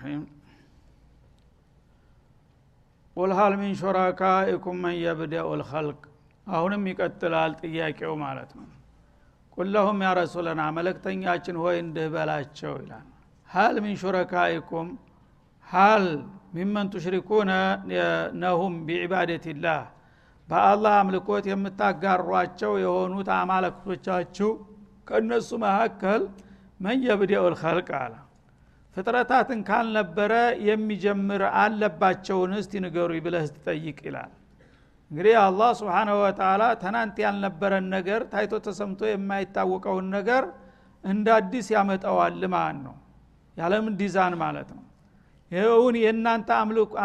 ረሒም ቁል ሀል ሚን ሹራካኢኩም መን የብደኡ ልኸልቅ አሁንም ይቀጥላል ጥያቄው ማለት ነው። ቁለሁም ያ ረሱለና መለክተኛችን ሆይ እንድህ በላቸው ይላል። ሀል ሚን ሹረካኢኩም? ሀል ሚመን ቱሽሪኩነ ነሁም ቢዕባደትላህ በአላህ አምልኮት የምታጋሯቸው የሆኑት አማለክቶቻችሁ ከእነሱ መካከል መን የብደኡ ልኸልቅ አለ። ፍጥረታትን ካልነበረ የሚጀምር አለባቸውን? እስቲ ንገሩ ብለህ ስትጠይቅ ይላል። እንግዲህ አላህ ስብሓናሁ ወተላ ትናንት ያልነበረን ነገር ታይቶ ተሰምቶ የማይታወቀውን ነገር እንደ አዲስ ያመጣዋል ማለት ነው። ያለምን ዲዛን ማለት ነው። ይኸውን የእናንተ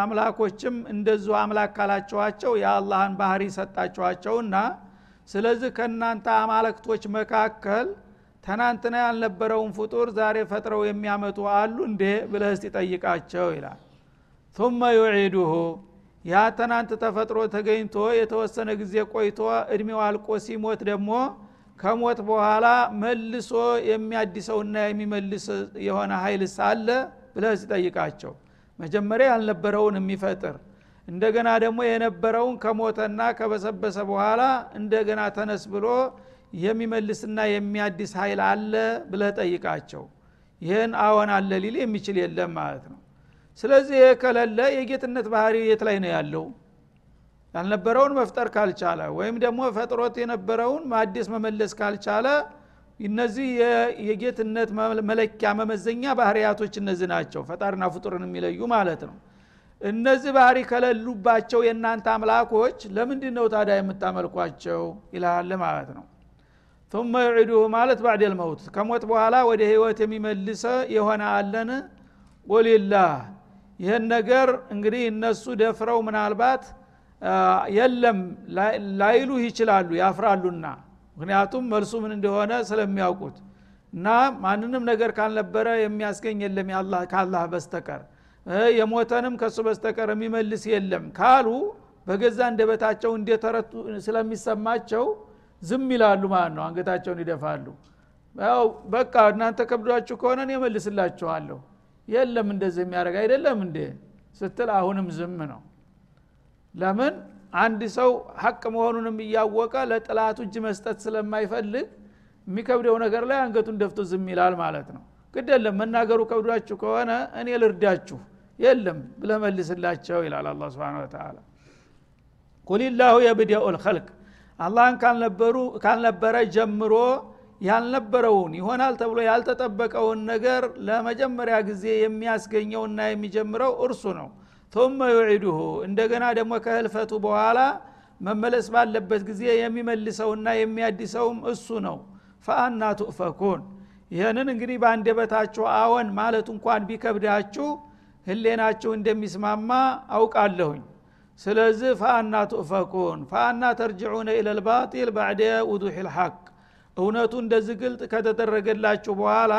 አምላኮችም እንደዙ አምላክ ካላችኋቸው የአላህን ባህሪ ሰጣችኋቸውና ስለዚህ ከእናንተ አማለክቶች መካከል ትናንትና ያልነበረውን ፍጡር ዛሬ ፈጥረው የሚያመጡ አሉ እንዴ ብለ እስቲ ጠይቃቸው ይላል። ثመ ዩዒዱሁ ያ ትናንት ተፈጥሮ ተገኝቶ የተወሰነ ጊዜ ቆይቶ እድሜው አልቆ ሲሞት ደግሞ ከሞት በኋላ መልሶ የሚያድሰውና የሚመልስ የሆነ ሀይል ሳለ ብለ ሲጠይቃቸው መጀመሪያ ያልነበረውን የሚፈጥር እንደገና ደግሞ የነበረውን ከሞተና ከበሰበሰ በኋላ እንደገና ተነስ ብሎ የሚመልስና የሚያድስ ኃይል አለ ብለህ ጠይቃቸው። ይህን አዎን አለ ሊል የሚችል የለም ማለት ነው። ስለዚህ ይህ ከለለ የጌትነት ባህሪ የት ላይ ነው ያለው? ያልነበረውን መፍጠር ካልቻለ ወይም ደግሞ ፈጥሮት የነበረውን ማዲስ መመለስ ካልቻለ እነዚህ የጌትነት መለኪያ መመዘኛ ባህርያቶች እነዚህ ናቸው። ፈጣሪና ፍጡርን የሚለዩ ማለት ነው። እነዚህ ባህሪ ከሌሉባቸው የእናንተ አምላኮች ለምንድ ነው ታዲያ የምታመልኳቸው? ይላል ማለት ነው ثم يعيده ማለት بعد الموت ከሞት በኋላ ወደ ህይወት የሚመልሰ የሆነ አለን ቁልላህ ይህን ነገር እንግዲህ እነሱ ደፍረው ምናልባት የለም ላይሉ ይችላሉ ያፍራሉና ምክንያቱም መልሱ ምን እንደሆነ ስለሚያውቁት እና ማንንም ነገር ካልነበረ የሚያስገኝ የለም ከአላህ በስተቀር የሞተንም ከሱ በስተቀር የሚመልስ የለም ካሉ በገዛ እንደበታቸው እንደተረቱ ስለሚሰማቸው ዝም ይላሉ ማለት ነው። አንገታቸውን ይደፋሉ። ያው በቃ እናንተ ከብዷችሁ ከሆነ እኔ እመልስላችኋለሁ። የለም እንደዚህ የሚያደርግ አይደለም እንዴ? ስትል አሁንም ዝም ነው። ለምን? አንድ ሰው ሀቅ መሆኑንም እያወቀ ለጥላቱ እጅ መስጠት ስለማይፈልግ የሚከብደው ነገር ላይ አንገቱን ደፍቶ ዝም ይላል ማለት ነው። ግድ የለም መናገሩ ከብዷችሁ ከሆነ እኔ ልርዳችሁ። የለም ብለመልስላቸው ይላል አላ ስብን ተላ ቁልላሁ የብደኡ ልከልቅ አላህን ካልነበረ ጀምሮ ያልነበረውን ይሆናል ተብሎ ያልተጠበቀውን ነገር ለመጀመሪያ ጊዜ የሚያስገኘውና የሚጀምረው እርሱ ነው ثم يعيده እንደገና ደግሞ ከህልፈቱ በኋላ መመለስ ባለበት ጊዜ የሚመልሰውና የሚያድሰውም እሱ ነው ፈአና ቱእፈኩን ይህንን እንግዲህ በአንደበታችሁ አዎን ማለት እንኳን ቢከብዳችሁ ህሌናችሁ እንደሚስማማ አውቃለሁኝ ስለዚህ ፈአና ቱእፈኩን ፈአና ተርጅዑነ ኢለልባጢል ባዕደ ውዱሕ ልሐቅ እውነቱ እንደዚህ ግልጥ ከተደረገላችሁ በኋላ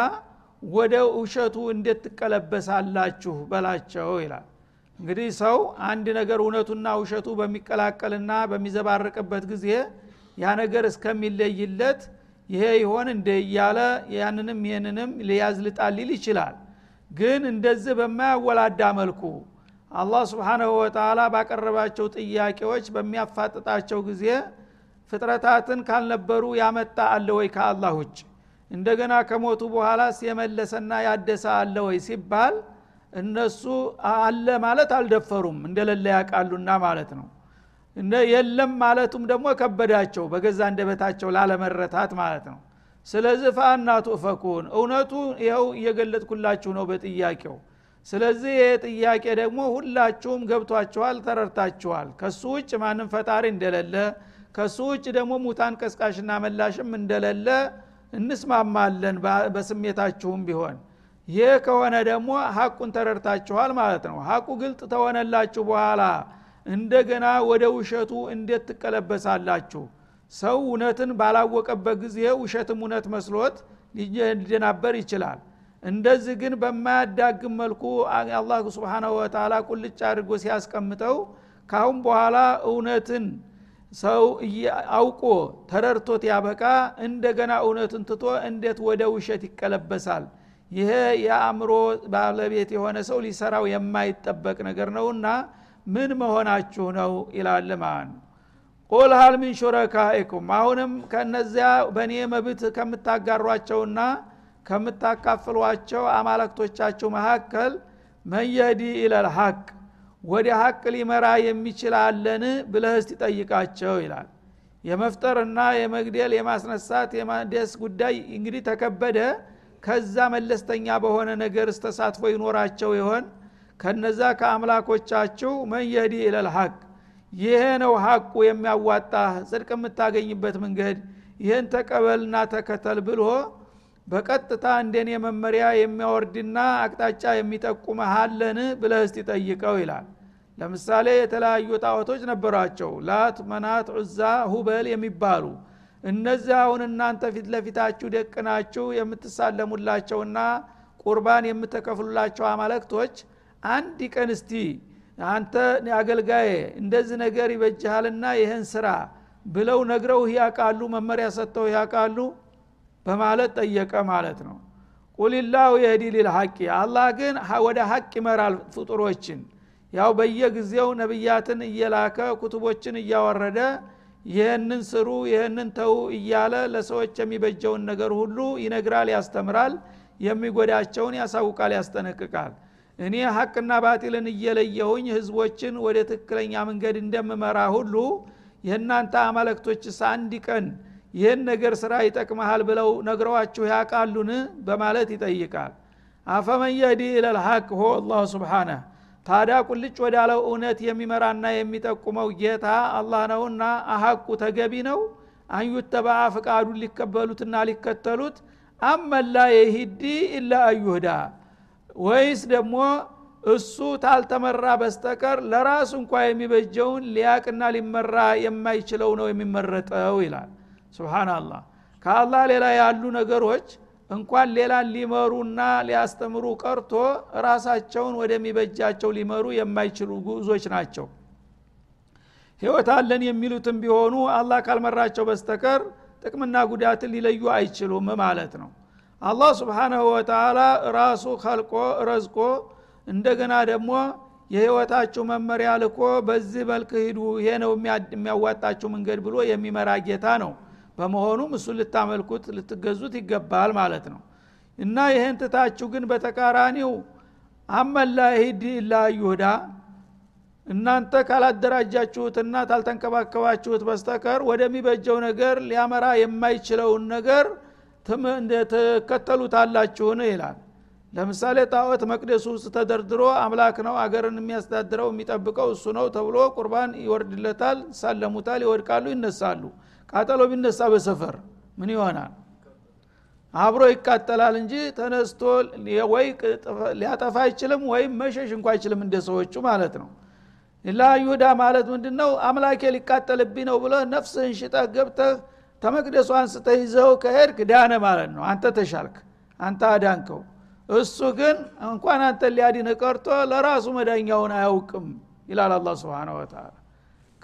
ወደ ውሸቱ እንዴት ትቀለበሳላችሁ በላቸው ይላል። እንግዲህ ሰው አንድ ነገር እውነቱና ውሸቱ በሚቀላቀልና በሚዘባርቅበት ጊዜ ያ ነገር እስከሚለይለት ይሄ ይሆን እንደ እያለ ያንንም ይህንንም ሊያዝ ልጣሊል ይችላል። ግን እንደዚህ በማያወላዳ መልኩ አላህ ስብሓናሁ ወተላ ባቀረባቸው ጥያቄዎች በሚያፋጥጣቸው ጊዜ ፍጥረታትን ካልነበሩ ያመጣ አለ ወይ ከአላህ ውጭ? እንደገና ከሞቱ በኋላስ የመለሰና ያደሰ አለ ወይ ሲባል እነሱ አለ ማለት አልደፈሩም እንደሌለ ያውቃሉና ማለት ነው። የለም ማለቱም ደግሞ ከበዳቸው በገዛ እንደበታቸው ላለመረታት ማለት ነው። ስለዚህ ፈአና ቱእፈኩን እውነቱ ይኸው እየገለጥኩላችሁ ነው በጥያቄው ስለዚህ ይህ ጥያቄ ደግሞ ሁላችሁም ገብቷችኋል ተረድታችኋል። ከሱ ውጭ ማንም ፈጣሪ እንደሌለ ከሱ ውጭ ደግሞ ሙታን ቀስቃሽና መላሽም እንደሌለ እንስማማለን በስሜታችሁም ቢሆን። ይህ ከሆነ ደግሞ ሀቁን ተረድታችኋል ማለት ነው። ሀቁ ግልጥ ተሆነላችሁ በኋላ እንደገና ወደ ውሸቱ እንዴት ትቀለበሳላችሁ? ሰው እውነትን ባላወቀበት ጊዜ ውሸትም እውነት መስሎት ሊደናበር ይችላል እንደዚህ ግን በማያዳግም መልኩ አላህ ስብሓናሁ ወተላ ቁልጭ አድርጎ ሲያስቀምጠው ካሁን በኋላ እውነትን ሰው አውቆ ተረድቶት ያበቃ እንደገና እውነትን ትቶ እንዴት ወደ ውሸት ይቀለበሳል? ይሄ የአእምሮ ባለቤት የሆነ ሰው ሊሰራው የማይጠበቅ ነገር ነውና ምን መሆናችሁ ነው ይላል ማለት ነው ሀል ሚን ሹረካኢኩም። አሁንም ከነዚያ በእኔ መብት ከምታጋሯቸውና ከምታካፍሏቸው አማለክቶቻችሁ መካከል መየዲ ኢለል ሀቅ ወደ ሀቅ ሊመራ የሚችል አለን ብለህ እስቲ ጠይቃቸው ይላል። የመፍጠርና የመግደል የማስነሳት የማደስ ጉዳይ እንግዲህ ተከበደ። ከዛ መለስተኛ በሆነ ነገር ተሳትፎ ይኖራቸው ይሆን? ከነዛ ከአምላኮቻችሁ መየዲ ኢለል ሀቅ ይሄ ነው ሀቁ የሚያዋጣ ጽድቅ የምታገኝበት መንገድ ይህን ተቀበልና ተከተል ብሎ በቀጥታ እንደኔ መመሪያ የሚያወርድና አቅጣጫ የሚጠቁመህ አለን ብለህ እስቲ ጠይቀው ይላል። ለምሳሌ የተለያዩ ጣዖቶች ነበሯቸው። ላት መናት ዑዛ ሁበል የሚባሉ። እነዚህ አሁን እናንተ ፊት ለፊታችሁ ደቅናችሁ የምትሳለሙላቸውና ቁርባን የምትከፍሉላቸው አማለክቶች አንድ ቀን እስቲ አንተ አገልጋዬ እንደዚህ ነገር ይበጅሃልና ይህን ስራ ብለው ነግረው ያቃሉ መመሪያ ሰጥተው ያቃሉ በማለት ጠየቀ ማለት ነው። ቁልላሁ የህዲ ሊልሐቂ አላህ ግን ወደ ሀቅ ይመራል ፍጡሮችን። ያው በየጊዜው ነቢያትን እየላከ ኩቱቦችን እያወረደ ይህንን ስሩ ይህንን ተው እያለ ለሰዎች የሚበጀውን ነገር ሁሉ ይነግራል ያስተምራል የሚጎዳቸውን ያሳውቃል ያስጠነቅቃል። እኔ ሀቅና ባጢልን እየለየሁኝ ህዝቦችን ወደ ትክክለኛ መንገድ እንደምመራ ሁሉ የእናንተ አማለክቶችስ አንድ ቀን ይህን ነገር ስራ ይጠቅመሃል ብለው ነግረዋችሁ ያቃሉን በማለት ይጠይቃል። አፈመን የህዲ ኢለልሐቅ ሆ አላሁ ስብሓነህ ታዲያ ቁልጭ ወዳለው እውነት የሚመራና የሚጠቁመው ጌታ አላህ ነውና አሐቁ ተገቢ ነው? አንዩተባ ፍቃዱን ሊቀበሉትና ሊከተሉት? አመላ የሂዲ ኢላ አዩህዳ። ወይስ ደግሞ እሱ ታልተመራ በስተቀር ለራሱ እንኳ የሚበጀውን ሊያቅና ሊመራ የማይችለው ነው የሚመረጠው ይላል ስብናላህ ከአላህ ሌላ ያሉ ነገሮች እንኳን ሌላን ሊመሩና ሊያስተምሩ ቀርቶ ራሳቸውን ወደሚበጃቸው ሊመሩ የማይችሉ ጉዞች ናቸው። ህይወት አለን የሚሉትም ቢሆኑ አላህ ካልመራቸው በስተቀር ጥቅምና ጉዳትን ሊለዩ አይችሉም ማለት ነው። አላህ ስብሓናሁ ወተላ ራሱ ከልቆ ረዝቆ እንደገና ደግሞ የህይወታችሁ መመሪያ ልኮ በዚህ መልክ ሂዱ ይሄ ነው የሚያዋጣችሁ መንገድ ብሎ የሚመራ ጌታ ነው በመሆኑም እሱ ልታመልኩት ልትገዙት ይገባል ማለት ነው። እና ይህን ትታችሁ ግን በተቃራኒው አመላ ሂድ ኢላ ይሁዳ እናንተ ካላደራጃችሁትና ታልተንከባከባችሁት በስተቀር ወደሚበጀው ነገር ሊያመራ የማይችለውን ነገር ትከተሉታላችሁን? ይላል። ለምሳሌ ጣዖት መቅደሱ ውስጥ ተደርድሮ አምላክ ነው አገርን የሚያስተዳድረው የሚጠብቀው እሱ ነው ተብሎ ቁርባን ይወርድለታል ይሳለሙታል ይወድቃሉ ይነሳሉ ቃጠሎ ቢነሳ በሰፈር ምን ይሆናል? አብሮ ይቃጠላል እንጂ ተነስቶ ወይ ሊያጠፋ አይችልም ወይም መሸሽ እንኳ አይችልም እንደ ሰዎቹ ማለት ነው። ላ ይሁዳ ማለት ምንድ ነው አምላኬ ሊቃጠልብኝ ነው ብለ ነፍስህን ሽጠህ ገብተህ ተመቅደሱ አንስተህ ይዘው ከሄድክ ዳነ ማለት ነው። አንተ ተሻልክ አንተ አዳንከው። እሱ ግን እንኳን አንተ ሊያድን ቀርቶ ለራሱ መዳኛውን አያውቅም ይላል አላ ስብን ወተላ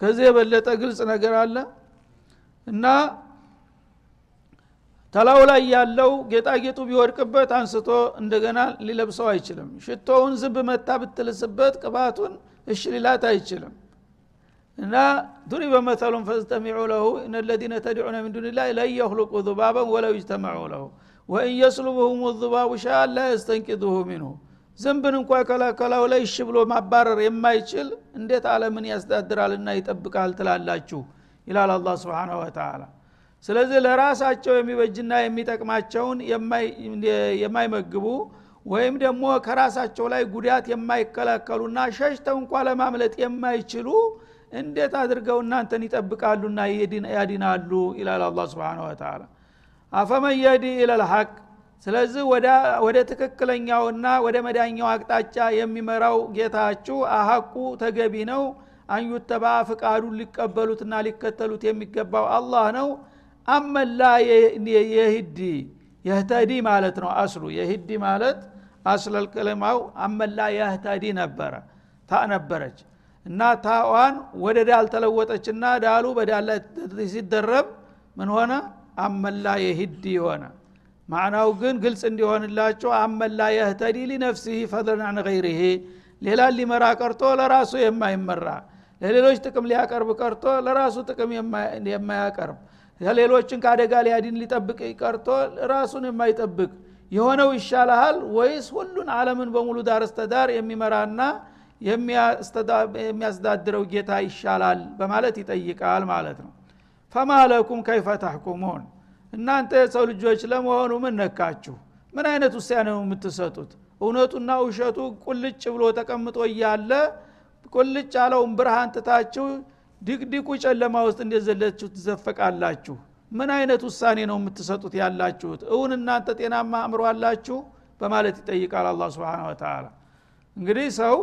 ከዚህ የበለጠ ግልጽ ነገር አለ እና ተላው ላይ ያለው ጌጣጌጡ ቢወድቅበት አንስቶ እንደገና ሊለብሰው አይችልም። ሽቶውን ዝንብ መታ ብትልስበት ቅባቱን እሽ ሊላት አይችልም። እና ዱሪ በመተሉን ፈስተሚዑ ለሁ እነ ለዚነ ተድዑነ ምን ዱን ላይ ለን ወለው ይጅተመዑ ለሁ ወእን የስሉብሁም ذባቡ ሻ ላ የስተንቂዙሁ ዝንብን እንኳ ከላከላው ላይ እሽ ብሎ ማባረር የማይችል እንዴት አለምን ያስተዳድራልና ይጠብቃል ትላላችሁ ይላል አላ ስብን ወተላ ስለዚህ ለራሳቸው የሚበጅና የሚጠቅማቸውን የማይመግቡ ወይም ደግሞ ከራሳቸው ላይ ጉዳት የማይከላከሉና ሸሽተው እንኳ ለማምለጥ የማይችሉ እንዴት አድርገው እናንተን ይጠብቃሉና ያዲናሉ ይላል አላ ስብን ወተላ አፈመን የዲ ኢለልሐቅ ስለዚህ ወደ ትክክለኛውና ወደ መዳኛው አቅጣጫ የሚመራው ጌታችሁ አሐቁ ተገቢ ነው አንዩተባ ፍቃዱን ሊቀበሉትና ሊከተሉት የሚገባው አላህ ነው። አመላ የህዲ የህተዲ ማለት ነው አስሉ። የህዲ ማለት አስለልቅልማው አመላ የህተዲ ነበረ ታ ነበረች። እና ታዋን ወደ ዳል ተለወጠችና ዳሉ በዳል ላይ ሲደረብ ምን ሆነ? አመላ የህዲ ሆነ። ማዕናው ግን ግልጽ እንዲሆንላቸው አመላ የህተዲ ሊነፍሲህ ፈድለን አን ሌላን ሊመራ ቀርቶ ለራሱ የማይመራ ለሌሎች ጥቅም ሊያቀርብ ቀርቶ ለራሱ ጥቅም የማያቀርብ ሌሎችን ከአደጋ ሊያድን ሊጠብቅ ቀርቶ ራሱን የማይጠብቅ የሆነው ይሻልሃል ወይስ ሁሉን አለምን በሙሉ ዳር እስተዳር የሚመራና የሚያስተዳድረው ጌታ ይሻላል በማለት ይጠይቃል ማለት ነው። ፈማለኩም ከይፈ እናንተ የሰው ልጆች ለመሆኑ ምን ነካችሁ? ምን አይነት ውሳኔ ነው የምትሰጡት? እውነቱና ውሸቱ ቁልጭ ብሎ ተቀምጦ እያለ ቁልጭ ያለውን ብርሃን ትታችሁ ድቅድቁ ጨለማ ውስጥ እንደዘለችሁ ትዘፈቃላችሁ። ምን አይነት ውሳኔ ነው የምትሰጡት ያላችሁት? እውን እናንተ ጤናማ አእምሮ አላችሁ? በማለት ይጠይቃል አላ ስብን ወተላ እንግዲህ ሰው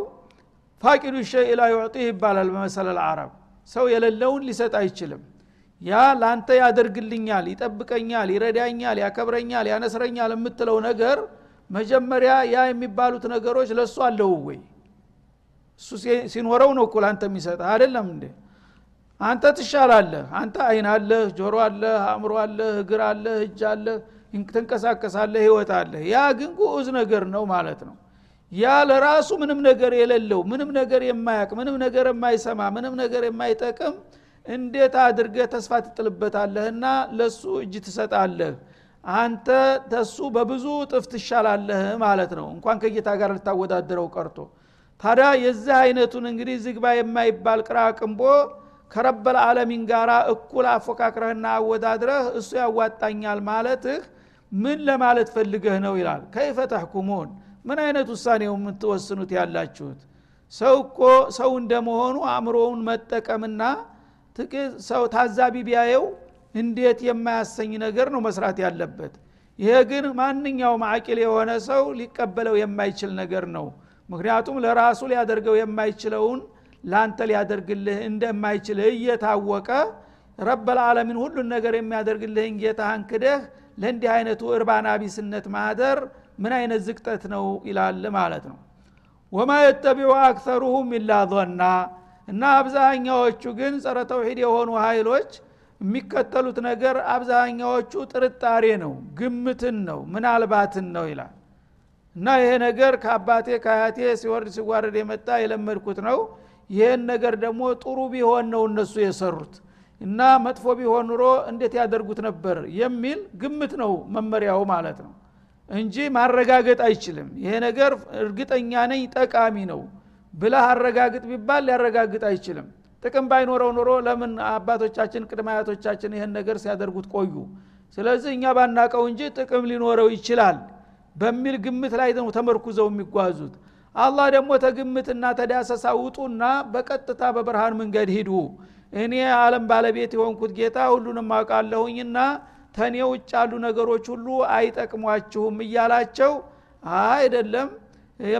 ፋቂዱ ሸይ ላ ዩዕጢህ ይባላል በመሰለ አረብ ሰው የሌለውን ሊሰጥ አይችልም። ያ ለአንተ ያደርግልኛል ይጠብቀኛል ይረዳኛል ያከብረኛል ያነስረኛል የምትለው ነገር መጀመሪያ ያ የሚባሉት ነገሮች ለእሱ አለው ወይ እሱ ሲኖረው ነው እኩል አንተ የሚሰጥ አይደለም እንዴ? አንተ ትሻላለህ። አንተ አይን አለህ ጆሮ አለህ አእምሮ አለህ እግር አለህ እጅ አለህ ትንቀሳቀሳለህ ህይወት አለህ። ያ ግን ጉዑዝ ነገር ነው ማለት ነው። ያ ለራሱ ምንም ነገር የሌለው ምንም ነገር የማያቅ ምንም ነገር የማይሰማ ምንም ነገር የማይጠቅም እንዴት አድርገህ ተስፋ ትጥልበታለህና ለሱ እጅ ትሰጣለህ? አንተ ተሱ በብዙ ጥፍ ትሻላለህ ማለት ነው። እንኳን ከጌታ ጋር ልታወዳደረው ቀርቶ ታዲያ የዚህ አይነቱን እንግዲህ ዝግባ የማይባል ቅራቅንቦ ከረበል ዓለሚን ጋር እኩል አፎካክረህና አወዳድረህ እሱ ያዋጣኛል ማለትህ ምን ለማለት ፈልገህ ነው ይላል? ከይፈ ተሕኩሙን። ምን አይነት ውሳኔው የምትወስኑት ያላችሁት? ሰው እኮ ሰው እንደመሆኑ አእምሮውን መጠቀምና ሰው ታዛቢ ቢያየው እንዴት የማያሰኝ ነገር ነው መስራት ያለበት? ይሄ ግን ማንኛውም አቂል የሆነ ሰው ሊቀበለው የማይችል ነገር ነው ምክንያቱም ለራሱ ሊያደርገው የማይችለውን ለአንተ ሊያደርግልህ እንደማይችልህ እየታወቀ ረበልዓለሚን ሁሉን ነገር የሚያደርግልህን ጌታህን ክደህ ለእንዲህ አይነቱ እርባና ቢስነት ማህደር ምን አይነት ዝቅጠት ነው ይላል ማለት ነው። ወማ የተቢዑ አክተሩሁም ኢላ ዞና እና አብዛኛዎቹ ግን ጸረ ተውሂድ የሆኑ ኃይሎች የሚከተሉት ነገር አብዛኛዎቹ ጥርጣሬ ነው ግምትን ነው ምናልባትን ነው ይላል እና ይሄ ነገር ከአባቴ ከአያቴ ሲወርድ ሲዋረድ የመጣ የለመድኩት ነው። ይህን ነገር ደግሞ ጥሩ ቢሆን ነው እነሱ የሰሩት እና መጥፎ ቢሆን ኑሮ እንዴት ያደርጉት ነበር የሚል ግምት ነው መመሪያው ማለት ነው። እንጂ ማረጋገጥ አይችልም። ይሄ ነገር እርግጠኛ ነኝ ጠቃሚ ነው ብለህ አረጋግጥ ቢባል ሊያረጋግጥ አይችልም። ጥቅም ባይኖረው ኑሮ ለምን አባቶቻችን ቅድመ አያቶቻችን ይህን ነገር ሲያደርጉት ቆዩ? ስለዚህ እኛ ባናቀው እንጂ ጥቅም ሊኖረው ይችላል በሚል ግምት ላይ ነው ተመርኩዘው የሚጓዙት። አላህ ደግሞ ተግምትና ተዳሰሳ ውጡና በቀጥታ በብርሃን መንገድ ሂዱ። እኔ አለም ባለቤት የሆንኩት ጌታ ሁሉንም አውቃለሁኝና ተኔ ውጭ ያሉ ነገሮች ሁሉ አይጠቅሟችሁም እያላቸው አይደለም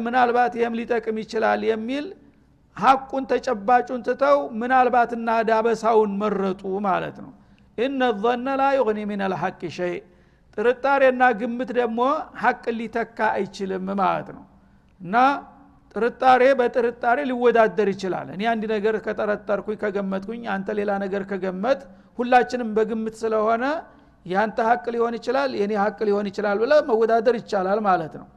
ምናልባት ይህም ሊጠቅም ይችላል የሚል ሀቁን ተጨባጩን ትተው ምናልባትና ዳበሳውን መረጡ ማለት ነው። እነ ظነ ላ ምን አልሐቅ ሸይ ጥርጣሬና ግምት ደግሞ ሀቅን ሊተካ አይችልም ማለት ነው። እና ጥርጣሬ በጥርጣሬ ሊወዳደር ይችላል። እኔ አንድ ነገር ከጠረጠርኩኝ ከገመትኩኝ አንተ ሌላ ነገር ከገመት ሁላችንም በግምት ስለሆነ ያንተ ሀቅ ሊሆን ይችላል የኔ ሀቅ ሊሆን ይችላል ብለ መወዳደር ይቻላል ማለት ነው።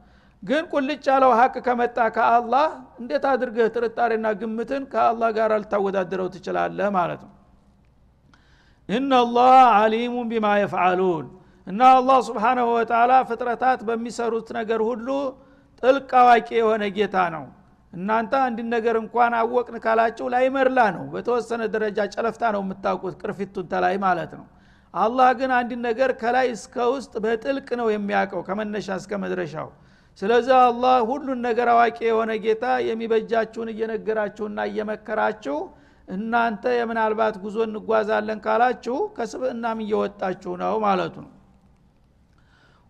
ግን ቁልጭ ያለው ሀቅ ከመጣ ከአላህ እንዴት አድርገህ ጥርጣሬና ግምትን ከአላህ ጋር ልታወዳድረው ትችላለህ ማለት ነው? እናላህ አሊሙን ቢማ የፍዓሉን እና አላህ ስብሓናሁ ወተላ ፍጥረታት በሚሰሩት ነገር ሁሉ ጥልቅ አዋቂ የሆነ ጌታ ነው። እናንተ አንድ ነገር እንኳን አወቅን ካላችሁ ላይ መርላ ነው። በተወሰነ ደረጃ ጨለፍታ ነው የምታውቁት ቅርፊቱን ተላይ ማለት ነው። አላህ ግን አንድ ነገር ከላይ እስከ ውስጥ በጥልቅ ነው የሚያውቀው ከመነሻ እስከ መድረሻው። ስለዚህ አላህ ሁሉን ነገር አዋቂ የሆነ ጌታ የሚበጃችሁን እየነገራችሁና እየመከራችሁ እናንተ የምናልባት ጉዞ እንጓዛለን ካላችሁ ከስብእናም እየወጣችሁ ነው ማለቱ ነው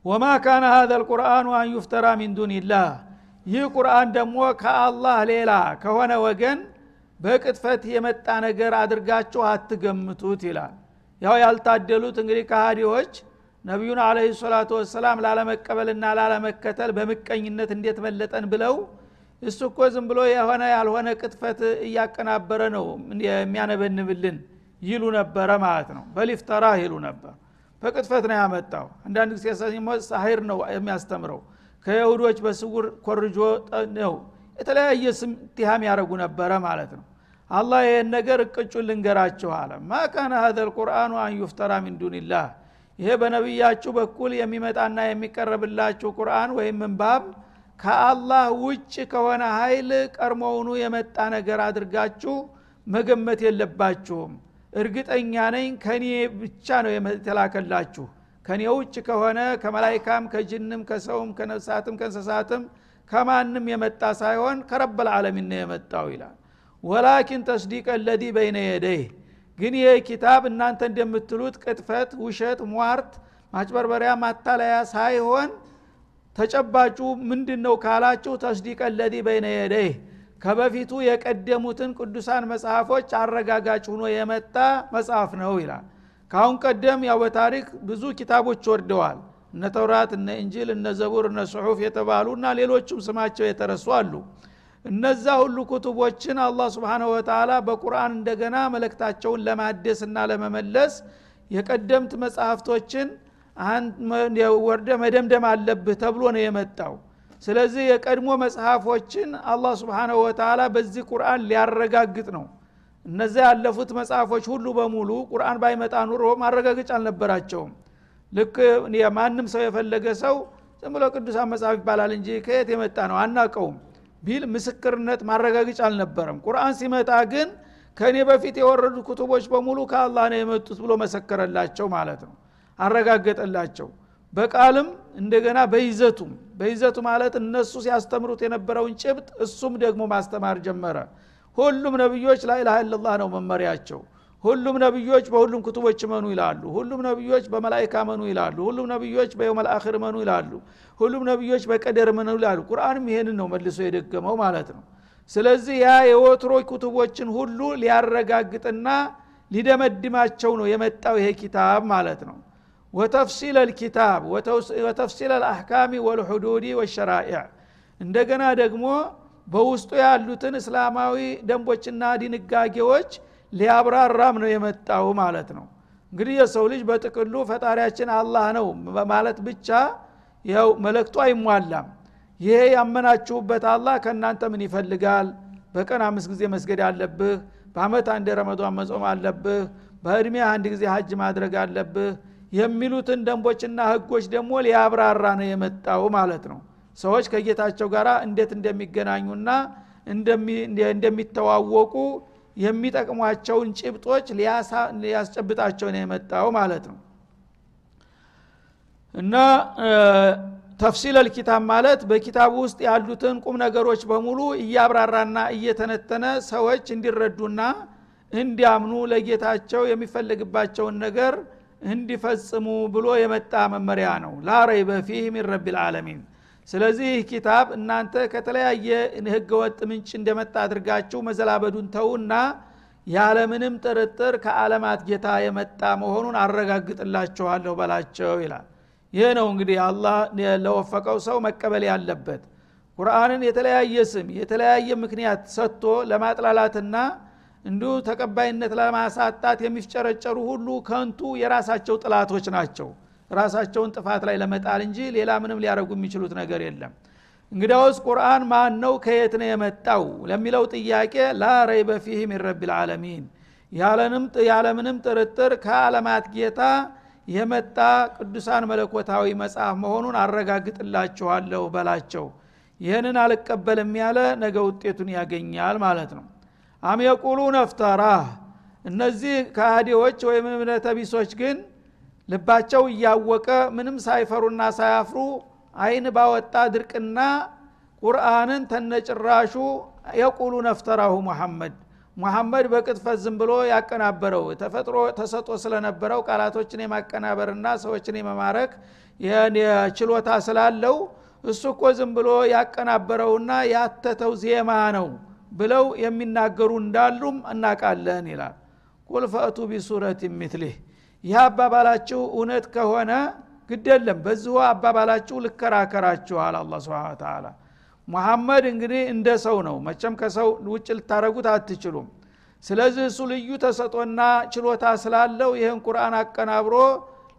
ወማ ካነ ሀዘ ልቁርአኑ አን ዩፍተራ ሚን ዱንላህ ይህ ቁርአን ደግሞ ከአላህ ሌላ ከሆነ ወገን በቅጥፈት የመጣ ነገር አድርጋችሁ አትገምቱት ይላል። ያው ያልታደሉት እንግዲህ ከሃዲዎች ነቢዩን አለህ ሰላቱ ወሰላም ላለመቀበልና ላለመከተል በምቀኝነት እንዴት መለጠን ብለው እሱ እኮ ዝም ብሎ የሆነ ያልሆነ ቅጥፈት እያቀናበረ ነው የሚያነበንብልን ይሉ ነበረ ማለት ነው። በሊፍተራ ይሉ ነበር በቅጥፈት ነው ያመጣው። አንዳንድ ጊዜ ሳሂር ነው የሚያስተምረው። ከይሁዶች በስውር ኮርጆ ነው። የተለያየ ስም ትሃም ያደረጉ ነበረ ማለት ነው። አላህ ይህን ነገር እቅጩን ልንገራችሁ አለ። ማ ሀዘ ልቁርአኑ አን ዩፍተራ ሚን ዱንላህ ይሄ በነቢያችሁ በኩል የሚመጣና የሚቀረብላችሁ ቁርአን ወይም ምንባብ ከአላህ ውጭ ከሆነ ኃይል ቀድሞውኑ የመጣ ነገር አድርጋችሁ መገመት የለባችሁም እርግጠኛ ነኝ ከኔ ብቻ ነው የተላከላችሁ። ከኔ ውጭ ከሆነ ከመላይካም ከጅንም ከሰውም ከነፍሳትም ከእንስሳትም ከማንም የመጣ ሳይሆን ከረበል ዓለሚን ነው የመጣው ይላል። ወላኪን ተስዲቅ ለዚ በይነ የደይህ። ግን ይህ ኪታብ እናንተ እንደምትሉት ቅጥፈት ውሸት ሟርት ማጭበርበሪያ ማታለያ ሳይሆን ተጨባጩ ምንድን ነው ካላችሁ ተስዲቀ ለዚ በይነ የደይህ ከበፊቱ የቀደሙትን ቅዱሳን መጽሐፎች አረጋጋጭ ሆኖ የመጣ መጽሐፍ ነው ይላል። ካሁን ቀደም ያው በታሪክ ብዙ ኪታቦች ወርደዋል። እነ ተውራት እነ እንጂል እነ ዘቡር እነ ጽሑፍ የተባሉ እና ሌሎችም ስማቸው የተረሱ አሉ። እነዛ ሁሉ ኩቱቦችን አላህ ስብንሁ ወተላ በቁርአን እንደገና መለክታቸውን ለማደስና ለመመለስ የቀደምት መጽሐፍቶችን ወርደ መደምደም አለብህ ተብሎ ነው የመጣው ስለዚህ የቀድሞ መጽሐፎችን አላህ ስብንሁ ወተላ በዚህ ቁርአን ሊያረጋግጥ ነው። እነዚያ ያለፉት መጽሐፎች ሁሉ በሙሉ ቁርአን ባይመጣ ኑሮ ማረጋገጫ አልነበራቸውም። ልክ ማንም ሰው የፈለገ ሰው ዝም ብሎ ቅዱሳን መጽሐፍ ይባላል እንጂ ከየት የመጣ ነው አናቀውም ቢል ምስክርነት ማረጋገጫ አልነበረም። ቁርአን ሲመጣ ግን ከእኔ በፊት የወረዱ ኩቱቦች በሙሉ ከአላህ ነው የመጡት ብሎ መሰከረላቸው ማለት ነው አረጋገጠላቸው በቃልም እንደገና በይዘቱም በይዘቱ ማለት እነሱ ሲያስተምሩት የነበረውን ጭብጥ እሱም ደግሞ ማስተማር ጀመረ። ሁሉም ነቢዮች ላኢላሃ ኢላላህ ነው መመሪያቸው። ሁሉም ነቢዮች በሁሉም ክቱቦች መኑ ይላሉ። ሁሉም ነቢዮች በመላይካ መኑ ይላሉ። ሁሉም ነቢዮች በየውመል አኺር መኑ ይላሉ። ሁሉም ነቢዮች በቀደር መኑ ይላሉ። ቁርአንም ይሄንን ነው መልሶ የደገመው ማለት ነው። ስለዚህ ያ የወትሮ ኩቱቦችን ሁሉ ሊያረጋግጥና ሊደመድማቸው ነው የመጣው ይሄ ኪታብ ማለት ነው ወተፍሲል ልኪታብ ወተፍሲል ልአሕካሚ ወልሑዱዲ ወሸራኢዕ። እንደገና ደግሞ በውስጡ ያሉትን እስላማዊ ደንቦችና ድንጋጌዎች ሊያብራራም ነው የመጣው ማለት ነው። እንግዲህ የሰው ልጅ በጥቅሉ ፈጣሪያችን አላህ ነው ማለት ብቻ ያው መለክቱ አይሟላም። ይሄ ያመናችሁበት አላህ ከእናንተ ምን ይፈልጋል? በቀን አምስት ጊዜ መስገድ አለብህ በአመት አንድ ረመዷን መጾም አለብህ በእድሜ አንድ ጊዜ ሀጅ ማድረግ አለብህ የሚሉትን ደንቦችና ህጎች ደግሞ ሊያብራራ ነው የመጣው ማለት ነው። ሰዎች ከጌታቸው ጋር እንዴት እንደሚገናኙና እንደሚተዋወቁ የሚጠቅሟቸውን ጭብጦች ሊያስጨብጣቸው ነው የመጣው ማለት ነው። እና ተፍሲል ልኪታብ ማለት በኪታቡ ውስጥ ያሉትን ቁም ነገሮች በሙሉ እያብራራና እየተነተነ ሰዎች እንዲረዱና እንዲያምኑ ለጌታቸው የሚፈልግባቸውን ነገር እንዲፈጽሙ ብሎ የመጣ መመሪያ ነው። ላረይበ ፊህ ሚን ረቢ ልዓለሚን ስለዚህ ኪታብ እናንተ ከተለያየ ህገ ወጥ ምንጭ እንደመጣ አድርጋችሁ መዘላበዱን ተውና ያለምንም ጥርጥር ከዓለማት ጌታ የመጣ መሆኑን አረጋግጥላችኋለሁ በላቸው ይላል። ይህ ነው እንግዲህ አላህ ለወፈቀው ሰው መቀበል ያለበት። ቁርአንን የተለያየ ስም የተለያየ ምክንያት ሰጥቶ ለማጥላላትና እንዲሁ ተቀባይነት ለማሳጣት የሚፍጨረጨሩ ሁሉ ከንቱ የራሳቸው ጥላቶች ናቸው። ራሳቸውን ጥፋት ላይ ለመጣል እንጂ ሌላ ምንም ሊያደረጉ የሚችሉት ነገር የለም። እንግዲያውስ ቁርአን ማን ነው ከየት ነው የመጣው ለሚለው ጥያቄ ላ ረይበ ፊህ ሚን ረቢ ልዓለሚን ያለምንም ጥርጥር ከዓለማት ጌታ የመጣ ቅዱሳን መለኮታዊ መጽሐፍ መሆኑን አረጋግጥላችኋለሁ በላቸው። ይህንን አልቀበልም ያለ ነገ ውጤቱን ያገኛል ማለት ነው አም የቁሉ ነፍተራህ እነዚህ ከሃዲዎች ወይም እምነተቢሶች ግን ልባቸው እያወቀ ምንም ሳይፈሩና ሳያፍሩ አይን ባወጣ ድርቅና ቁርአንን ተነጭራሹ የቁሉ ነፍተራሁ ሙሐመድ። ሙሐመድ በቅጥፈት ዝም ብሎ ያቀናበረው ተፈጥሮ ተሰጦ ስለነበረው ቃላቶችን የማቀናበርና ሰዎችን የመማረክ ችሎታ ስላለው እሱ እኮ ዝም ብሎ ያቀናበረውና ያተተው ዜማ ነው ብለው የሚናገሩ እንዳሉም እናቃለን ይላል። ቁል ፈእቱ ቢሱረት ሚትሊህ ይህ አባባላችሁ እውነት ከሆነ ግደለም በዚሁ አባባላችሁ ልከራከራችኋል አላ ስብን ተላ ሙሐመድ እንግዲህ እንደ ሰው ነው። መቸም ከሰው ውጭ ልታረጉት አትችሉም። ስለዚህ እሱ ልዩ ተሰጦና ችሎታ ስላለው ይህን ቁርአን አቀናብሮ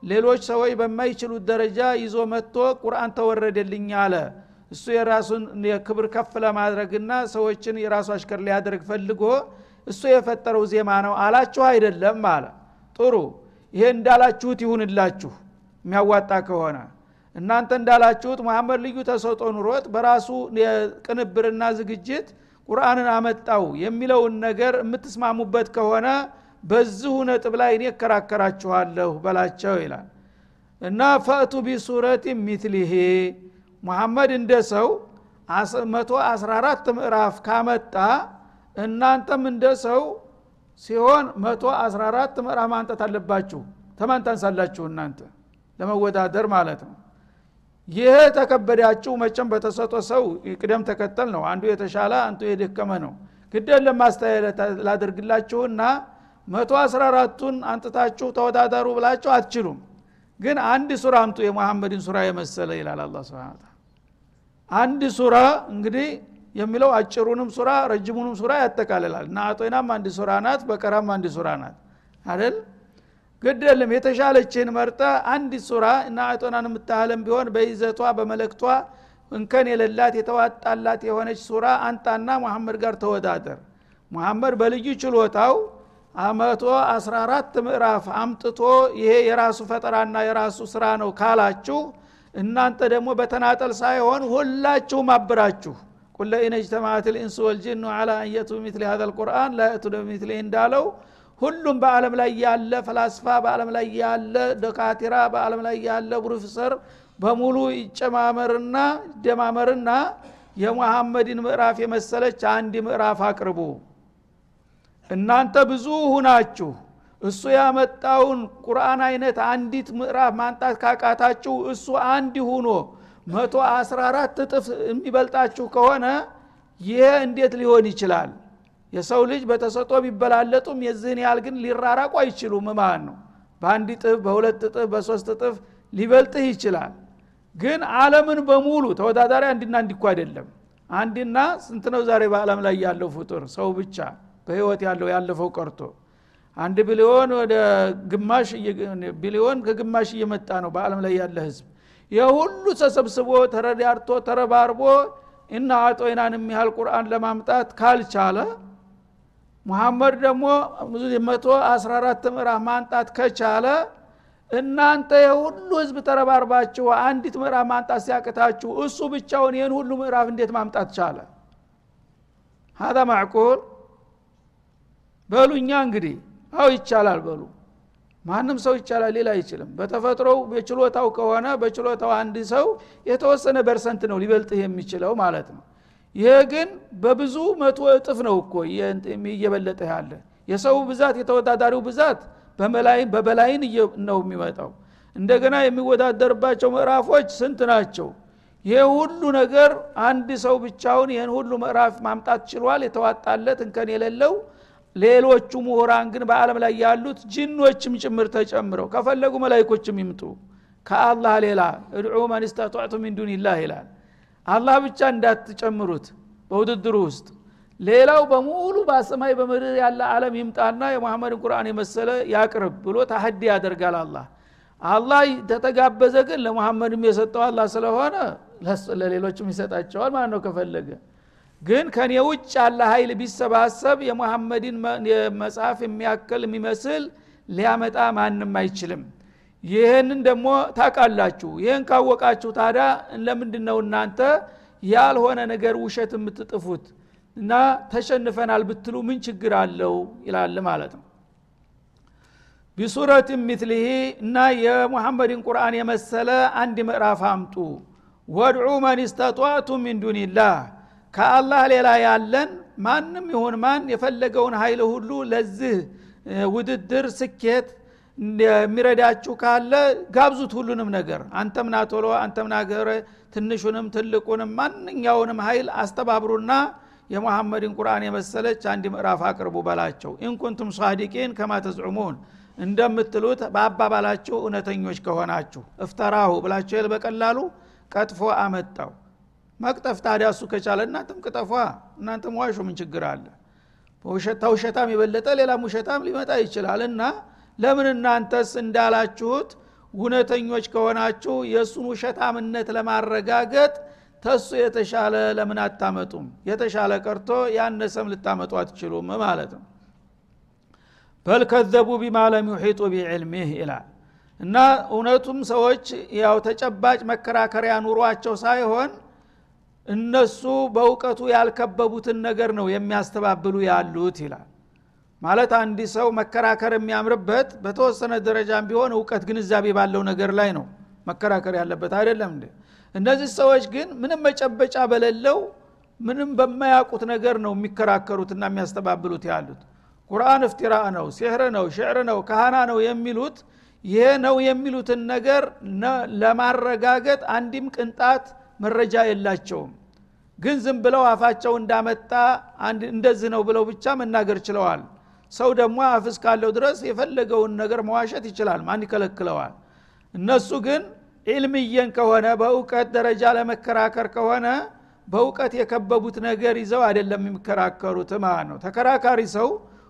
ሌሎች ሰዎች በማይችሉት ደረጃ ይዞ መጥቶ ቁርአን ተወረደልኝ አለ እሱ የራሱን የክብር ከፍ ለማድረግና ሰዎችን የራሱ አሽከር ሊያደርግ ፈልጎ እሱ የፈጠረው ዜማ ነው አላችሁ አይደለም አለ። ጥሩ። ይሄ እንዳላችሁት ይሁንላችሁ። የሚያዋጣ ከሆነ እናንተ እንዳላችሁት መሐመድ ልዩ ተሰጦ ኑሮት በራሱ ቅንብርና ዝግጅት ቁርአንን አመጣው የሚለውን ነገር የምትስማሙበት ከሆነ በዚሁ ነጥብ ላይ እኔ እከራከራችኋለሁ በላቸው ይላል። እና ፈእቱ ቢሱረት ሚትሊሄ ሙሐመድ እንደ ሰው 114 ምዕራፍ ካመጣ እናንተም እንደ ሰው ሲሆን 114 ምዕራፍ ማንጠት አለባችሁ። ተማን ታንሳላችሁ እናንተ ለመወዳደር ማለት ነው። ይህ ተከበዳችሁ መቸም በተሰጦ ሰው ቅደም ተከተል ነው። አንዱ የተሻለ አንዱ የደከመ ነው። ግደን ለማስተያየት ላደርግላችሁና መቶ አስራ አራቱን አንጥታችሁ ተወዳደሩ ብላችሁ አትችሉም። ግን አንድ ሱራ አምጡ የሙሐመድን ሱራ የመሰለ ይላል አላ ስብን አንድ ሱራ እንግዲህ የሚለው አጭሩንም ሱራ ረጅሙንም ሱራ ያጠቃልላል። እና አጦይናም አንድ ሱራ ናት በቀራም አንድ ሱራ ናት አይደል? ግደልም የተሻለችን መርጠ አንድ ሱራ እና አጦናን የምታህለም ቢሆን በይዘቷ በመለክቷ እንከን የሌላት የተዋጣላት የሆነች ሱራ አንጣና ሙሐመድ ጋር ተወዳደር። ሙሐመድ በልዩ ችሎታው አመቶ 14 ምዕራፍ አምጥቶ ይሄ የራሱ ፈጠራና የራሱ ስራ ነው ካላችሁ እናንተ ደግሞ በተናጠል ሳይሆን ሁላችሁም አብራችሁ ቁለ ኢነጅተማት ልኢንስ ወልጅኑ አላ አንየቱ ሚትሊ ሀዘ ልቁርአን ላየቱ በሚትሊ እንዳለው ሁሉም በአለም ላይ ያለ ፈላስፋ በአለም ላይ ያለ ደካቲራ በአለም ላይ ያለ ፕሮፌሰር በሙሉ ይጨማመርና ይደማመርና የሙሐመድን ምዕራፍ የመሰለች አንድ ምዕራፍ አቅርቡ። እናንተ ብዙ ሁናችሁ እሱ ያመጣውን ቁርአን አይነት አንዲት ምዕራፍ ማንጣት ካቃታችሁ እሱ አንድ ሁኖ መቶ አስራ አራት እጥፍ የሚበልጣችሁ ከሆነ ይህ እንዴት ሊሆን ይችላል? የሰው ልጅ በተሰጦ ቢበላለጡም የዚህን ያህል ግን ሊራራቁ አይችሉም። ማለት ነው? በአንድ እጥፍ በሁለት እጥፍ በሶስት እጥፍ ሊበልጥህ ይችላል። ግን አለምን በሙሉ ተወዳዳሪ አንድና እንዲኳ አይደለም። አንድና ስንት ነው ዛሬ በአለም ላይ ያለው ፍጡር? ሰው ብቻ በህይወት ያለው ያለፈው ቀርቶ አንድ ቢሊዮን ወደ ግማሽ ቢሊዮን ከግማሽ እየመጣ ነው በአለም ላይ ያለ ህዝብ። የሁሉ ተሰብስቦ ተረዳርቶ ተረባርቦ እና አጦይናን የሚያህል ቁርአን ለማምጣት ካልቻለ ሙሐመድ ደግሞ መቶ 14 ምዕራፍ ማንጣት ከቻለ እናንተ የሁሉ ህዝብ ተረባርባችሁ አንዲት ምዕራፍ ማምጣት ሲያቅታችሁ እሱ ብቻውን ይህን ሁሉ ምዕራፍ እንዴት ማምጣት ቻለ? ሀዛ ማዕቁል በሉኛ እንግዲህ አው ይቻላል በሉ። ማንም ሰው ይቻላል ሌላ አይችልም። በተፈጥሮው በችሎታው ከሆነ በችሎታው አንድ ሰው የተወሰነ በርሰንት ነው ሊበልጥህ የሚችለው ማለት ነው። ይሄ ግን በብዙ መቶ እጥፍ ነው እኮ እየበለጠ ያለ። የሰው ብዛት የተወዳዳሪው ብዛት በመላይን በበላይን ነው የሚመጣው። እንደገና የሚወዳደርባቸው ምዕራፎች ስንት ናቸው? ይሄ ሁሉ ነገር አንድ ሰው ብቻውን ይህን ሁሉ ምዕራፍ ማምጣት ችሏል። የተዋጣለት እንከን የሌለው ሌሎቹ ምሁራን ግን በአለም ላይ ያሉት ጅኖችም ጭምር ተጨምረው ከፈለጉ መላይኮችም ይምጡ። ከአላህ ሌላ እድዑ መን ስተጧዕቱ ሚን ዱንላህ ይላል። አላህ ብቻ እንዳትጨምሩት በውድድሩ ውስጥ። ሌላው በሙሉ በሰማይ በምድር ያለ አለም ይምጣና የሙሐመድን ቁርአን የመሰለ ያቅርብ ብሎ ታህዲ ያደርጋል አላህ። አላህ ተተጋበዘ ግን ለሙሐመድም የሰጠው አላህ ስለሆነ ለሌሎችም ይሰጣቸዋል ማለት ነው ከፈለገ ግን ከኔ ውጭ ያለ ኃይል ቢሰባሰብ የሙሐመድን መጽሐፍ የሚያክል የሚመስል ሊያመጣ ማንም አይችልም። ይህንን ደግሞ ታቃላችሁ ይህን ካወቃችሁ ታዲያ ለምንድ ነው እናንተ ያልሆነ ነገር ውሸት የምትጥፉት? እና ተሸንፈናል ብትሉ ምን ችግር አለው? ይላል ማለት ነው። ቢሱረት ሚትልህ እና የሙሐመድን ቁርአን የመሰለ አንድ ምዕራፍ አምጡ። ወድዑ መን ስተጧቱ ሚን ዱንላህ ከአላህ ሌላ ያለን ማንም ይሁን ማን የፈለገውን ኃይል ሁሉ ለዚህ ውድድር ስኬት የሚረዳችሁ ካለ ጋብዙት ሁሉንም ነገር። አንተም ናቶሎ አንተም ናገረ ትንሹንም ትልቁንም ማንኛውንም ኃይል አስተባብሩና የሙሐመድን ቁርአን የመሰለች አንድ ምዕራፍ አቅርቡ በላቸው። ኢንኩንቱም ሳዲቂን ከማ ተዝዑሙን እንደምትሉት በአባባላችሁ እውነተኞች ከሆናችሁ እፍተራሁ ብላቸው በቀላሉ። ቀጥፎ አመጣው መቅጠፍ ታዲያ እሱ ከቻለ እናንተም ቅጠፏ እናንተም ዋሹ ምን ችግር አለ? ተውሸታም የበለጠ ሌላም ውሸታም ሊመጣ ይችላል። እና ለምን እናንተስ እንዳላችሁት እውነተኞች ከሆናችሁ የእሱን ውሸታምነት ለማረጋገጥ ተሱ የተሻለ ለምን አታመጡም? የተሻለ ቀርቶ ያነሰም ልታመጡ አትችሉም ማለት ነው። በል ከዘቡ ቢማ ለም ዩሒጡ ቢዕልሚህ ይላል። እና እውነቱም ሰዎች ያው ተጨባጭ መከራከሪያ ኑሯቸው ሳይሆን እነሱ በእውቀቱ ያልከበቡትን ነገር ነው የሚያስተባብሉ ያሉት ይላል። ማለት አንድ ሰው መከራከር የሚያምርበት በተወሰነ ደረጃም ቢሆን እውቀት ግንዛቤ ባለው ነገር ላይ ነው መከራከር ያለበት። አይደለም እንዴ? እነዚህ ሰዎች ግን ምንም መጨበጫ በሌለው ምንም በማያውቁት ነገር ነው የሚከራከሩትና የሚያስተባብሉት ያሉት። ቁርአን እፍትራ ነው ሲሕር ነው ሽዕር ነው ካህና ነው የሚሉት። ይሄ ነው የሚሉትን ነገር ለማረጋገጥ አንድም ቅንጣት መረጃ የላቸውም። ግን ዝም ብለው አፋቸው እንዳመጣ እንደዚህ ነው ብለው ብቻ መናገር ችለዋል። ሰው ደግሞ አፍ እስካለው ድረስ የፈለገውን ነገር መዋሸት ይችላል ማን ይከለክለዋል? እነሱ ግን ዒልምየን ከሆነ በእውቀት ደረጃ ለመከራከር ከሆነ በእውቀት የከበቡት ነገር ይዘው አይደለም የሚከራከሩት። ማለት ነው? ተከራካሪ ሰው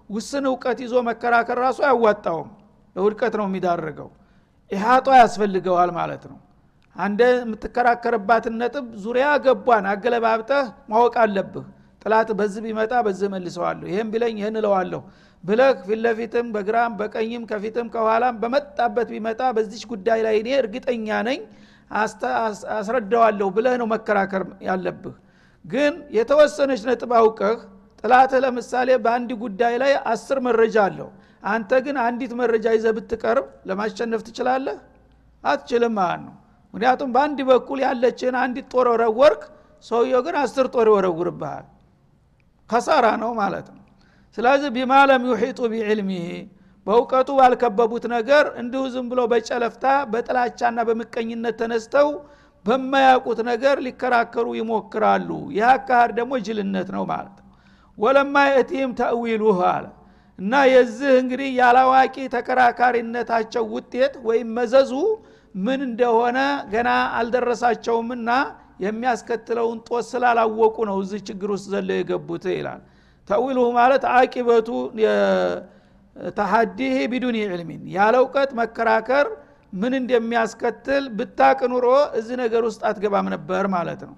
ውስን እውቀት ይዞ መከራከር ራሱ አያዋጣውም። ለውድቀት ነው የሚዳርገው። ኢሃጧ ያስፈልገዋል ማለት ነው አንደ የምትከራከርባትን ነጥብ ዙሪያ ገቧን አገለባብጠህ ማወቅ አለብህ። ጥላት በዚህ ቢመጣ በዚህ መልሰዋለሁ ይህም ቢለኝ ይህን እለዋለሁ ብለህ ፊት ለፊትም በግራም በቀኝም ከፊትም ከኋላም በመጣበት ቢመጣ በዚች ጉዳይ ላይ እኔ እርግጠኛ ነኝ አስረዳዋለሁ ብለህ ነው መከራከር ያለብህ። ግን የተወሰነች ነጥብ አውቀህ ጥላትህ ለምሳሌ በአንድ ጉዳይ ላይ አስር መረጃ አለው። አንተ ግን አንዲት መረጃ ይዘህ ብትቀርብ ለማሸነፍ ትችላለህ? አትችልም ነው ምክንያቱም በአንድ በኩል ያለችን አንዲት ጦር ወረወርክ ሰውየው ግን አስር ጦር ይወረውርብሃል። ከሳራ ነው ማለት ነው። ስለዚህ ቢማ ለም ዩሒጡ ቢዕልሚህ በእውቀቱ ባልከበቡት ነገር እንዲሁ ዝም ብሎ በጨለፍታ በጥላቻና በምቀኝነት ተነስተው በማያውቁት ነገር ሊከራከሩ ይሞክራሉ። ይህ አካሃድ ደግሞ ጅልነት ነው ማለት ነው። ወለማ የእቲህም ተእዊሉህ አለ። እና የዚህ እንግዲህ ያላዋቂ ተከራካሪነታቸው ውጤት ወይም መዘዙ ምን እንደሆነ ገና አልደረሳቸውምና የሚያስከትለውን ጦስ ስላላወቁ ነው እዚህ ችግር ውስጥ ዘለው የገቡት ይላል። ተዊልሁ ማለት አቂበቱ ተሐዲህ ቢዱኒ ዕልሚን ያለ እውቀት መከራከር ምን እንደሚያስከትል ብታቅ ኑሮ እዚህ ነገር ውስጥ አትገባም ነበር ማለት ነው።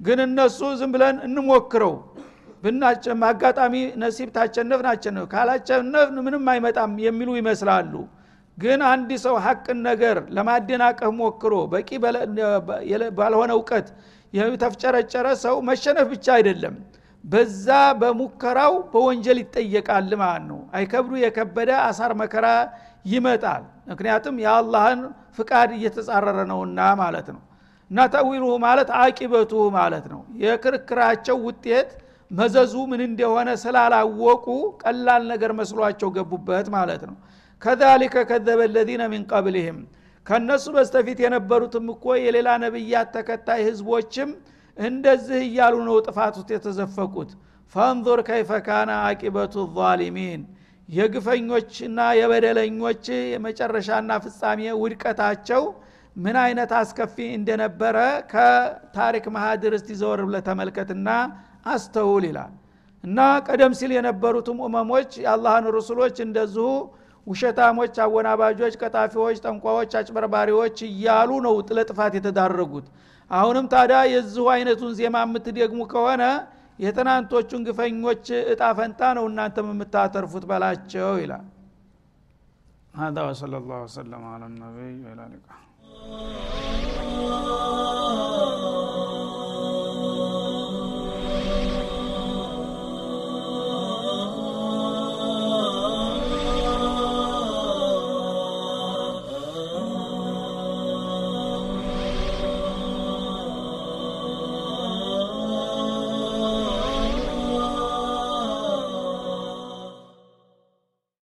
ግን እነሱ ዝም ብለን እንሞክረው አጋጣሚ ነሲብ ታቸነፍን አቸነፍ ካላቸነፍን ምንም አይመጣም የሚሉ ይመስላሉ ግን አንድ ሰው ሀቅን ነገር ለማደናቀፍ ሞክሮ በቂ ባልሆነ እውቀት የተፍጨረጨረ ሰው መሸነፍ ብቻ አይደለም። በዛ በሙከራው በወንጀል ይጠየቃል ማለት ነው። አይከብዱ የከበደ አሳር መከራ ይመጣል። ምክንያቱም የአላህን ፍቃድ እየተጻረረ ነውና ማለት ነው። እና ተዊሉሁ ማለት አቂበቱ ማለት ነው። የክርክራቸው ውጤት መዘዙ ምን እንደሆነ ስላላወቁ ቀላል ነገር መስሏቸው ገቡበት ማለት ነው ከዛሊከ ከዘበ ለዚነ ሚን ቀብልህም። ከእነሱ በስተፊት የነበሩትም እኮ የሌላ ነቢያት ተከታይ ህዝቦችም እንደዚህ እያሉ ነው ጥፋት ውስጥ የተዘፈቁት። ፈንظር ከይፈ ካነ አቂበቱ ዛሊሚን። የግፈኞችና የበደለኞች የመጨረሻና ፍጻሜ ውድቀታቸው ምን አይነት አስከፊ እንደነበረ ከታሪክ ማሃድር እስቲ ዘወር ብለ ተመልከትና አስተውል ይላል። እና ቀደም ሲል የነበሩትም እመሞች የአላህን ሩሱሎች እንደዚሁ ውሸታሞች አወናባጆች ቀጣፊዎች ጠንቋዎች አጭበርባሪዎች እያሉ ነው ጥለጥፋት የተዳረጉት አሁንም ታዲያ የዚሁ አይነቱን ዜማ የምትደግሙ ከሆነ የትናንቶቹን ግፈኞች እጣ ፈንታ ነው እናንተም የምታተርፉት በላቸው ይላል هذا وصلى الله وسلم على النبي وعلى اله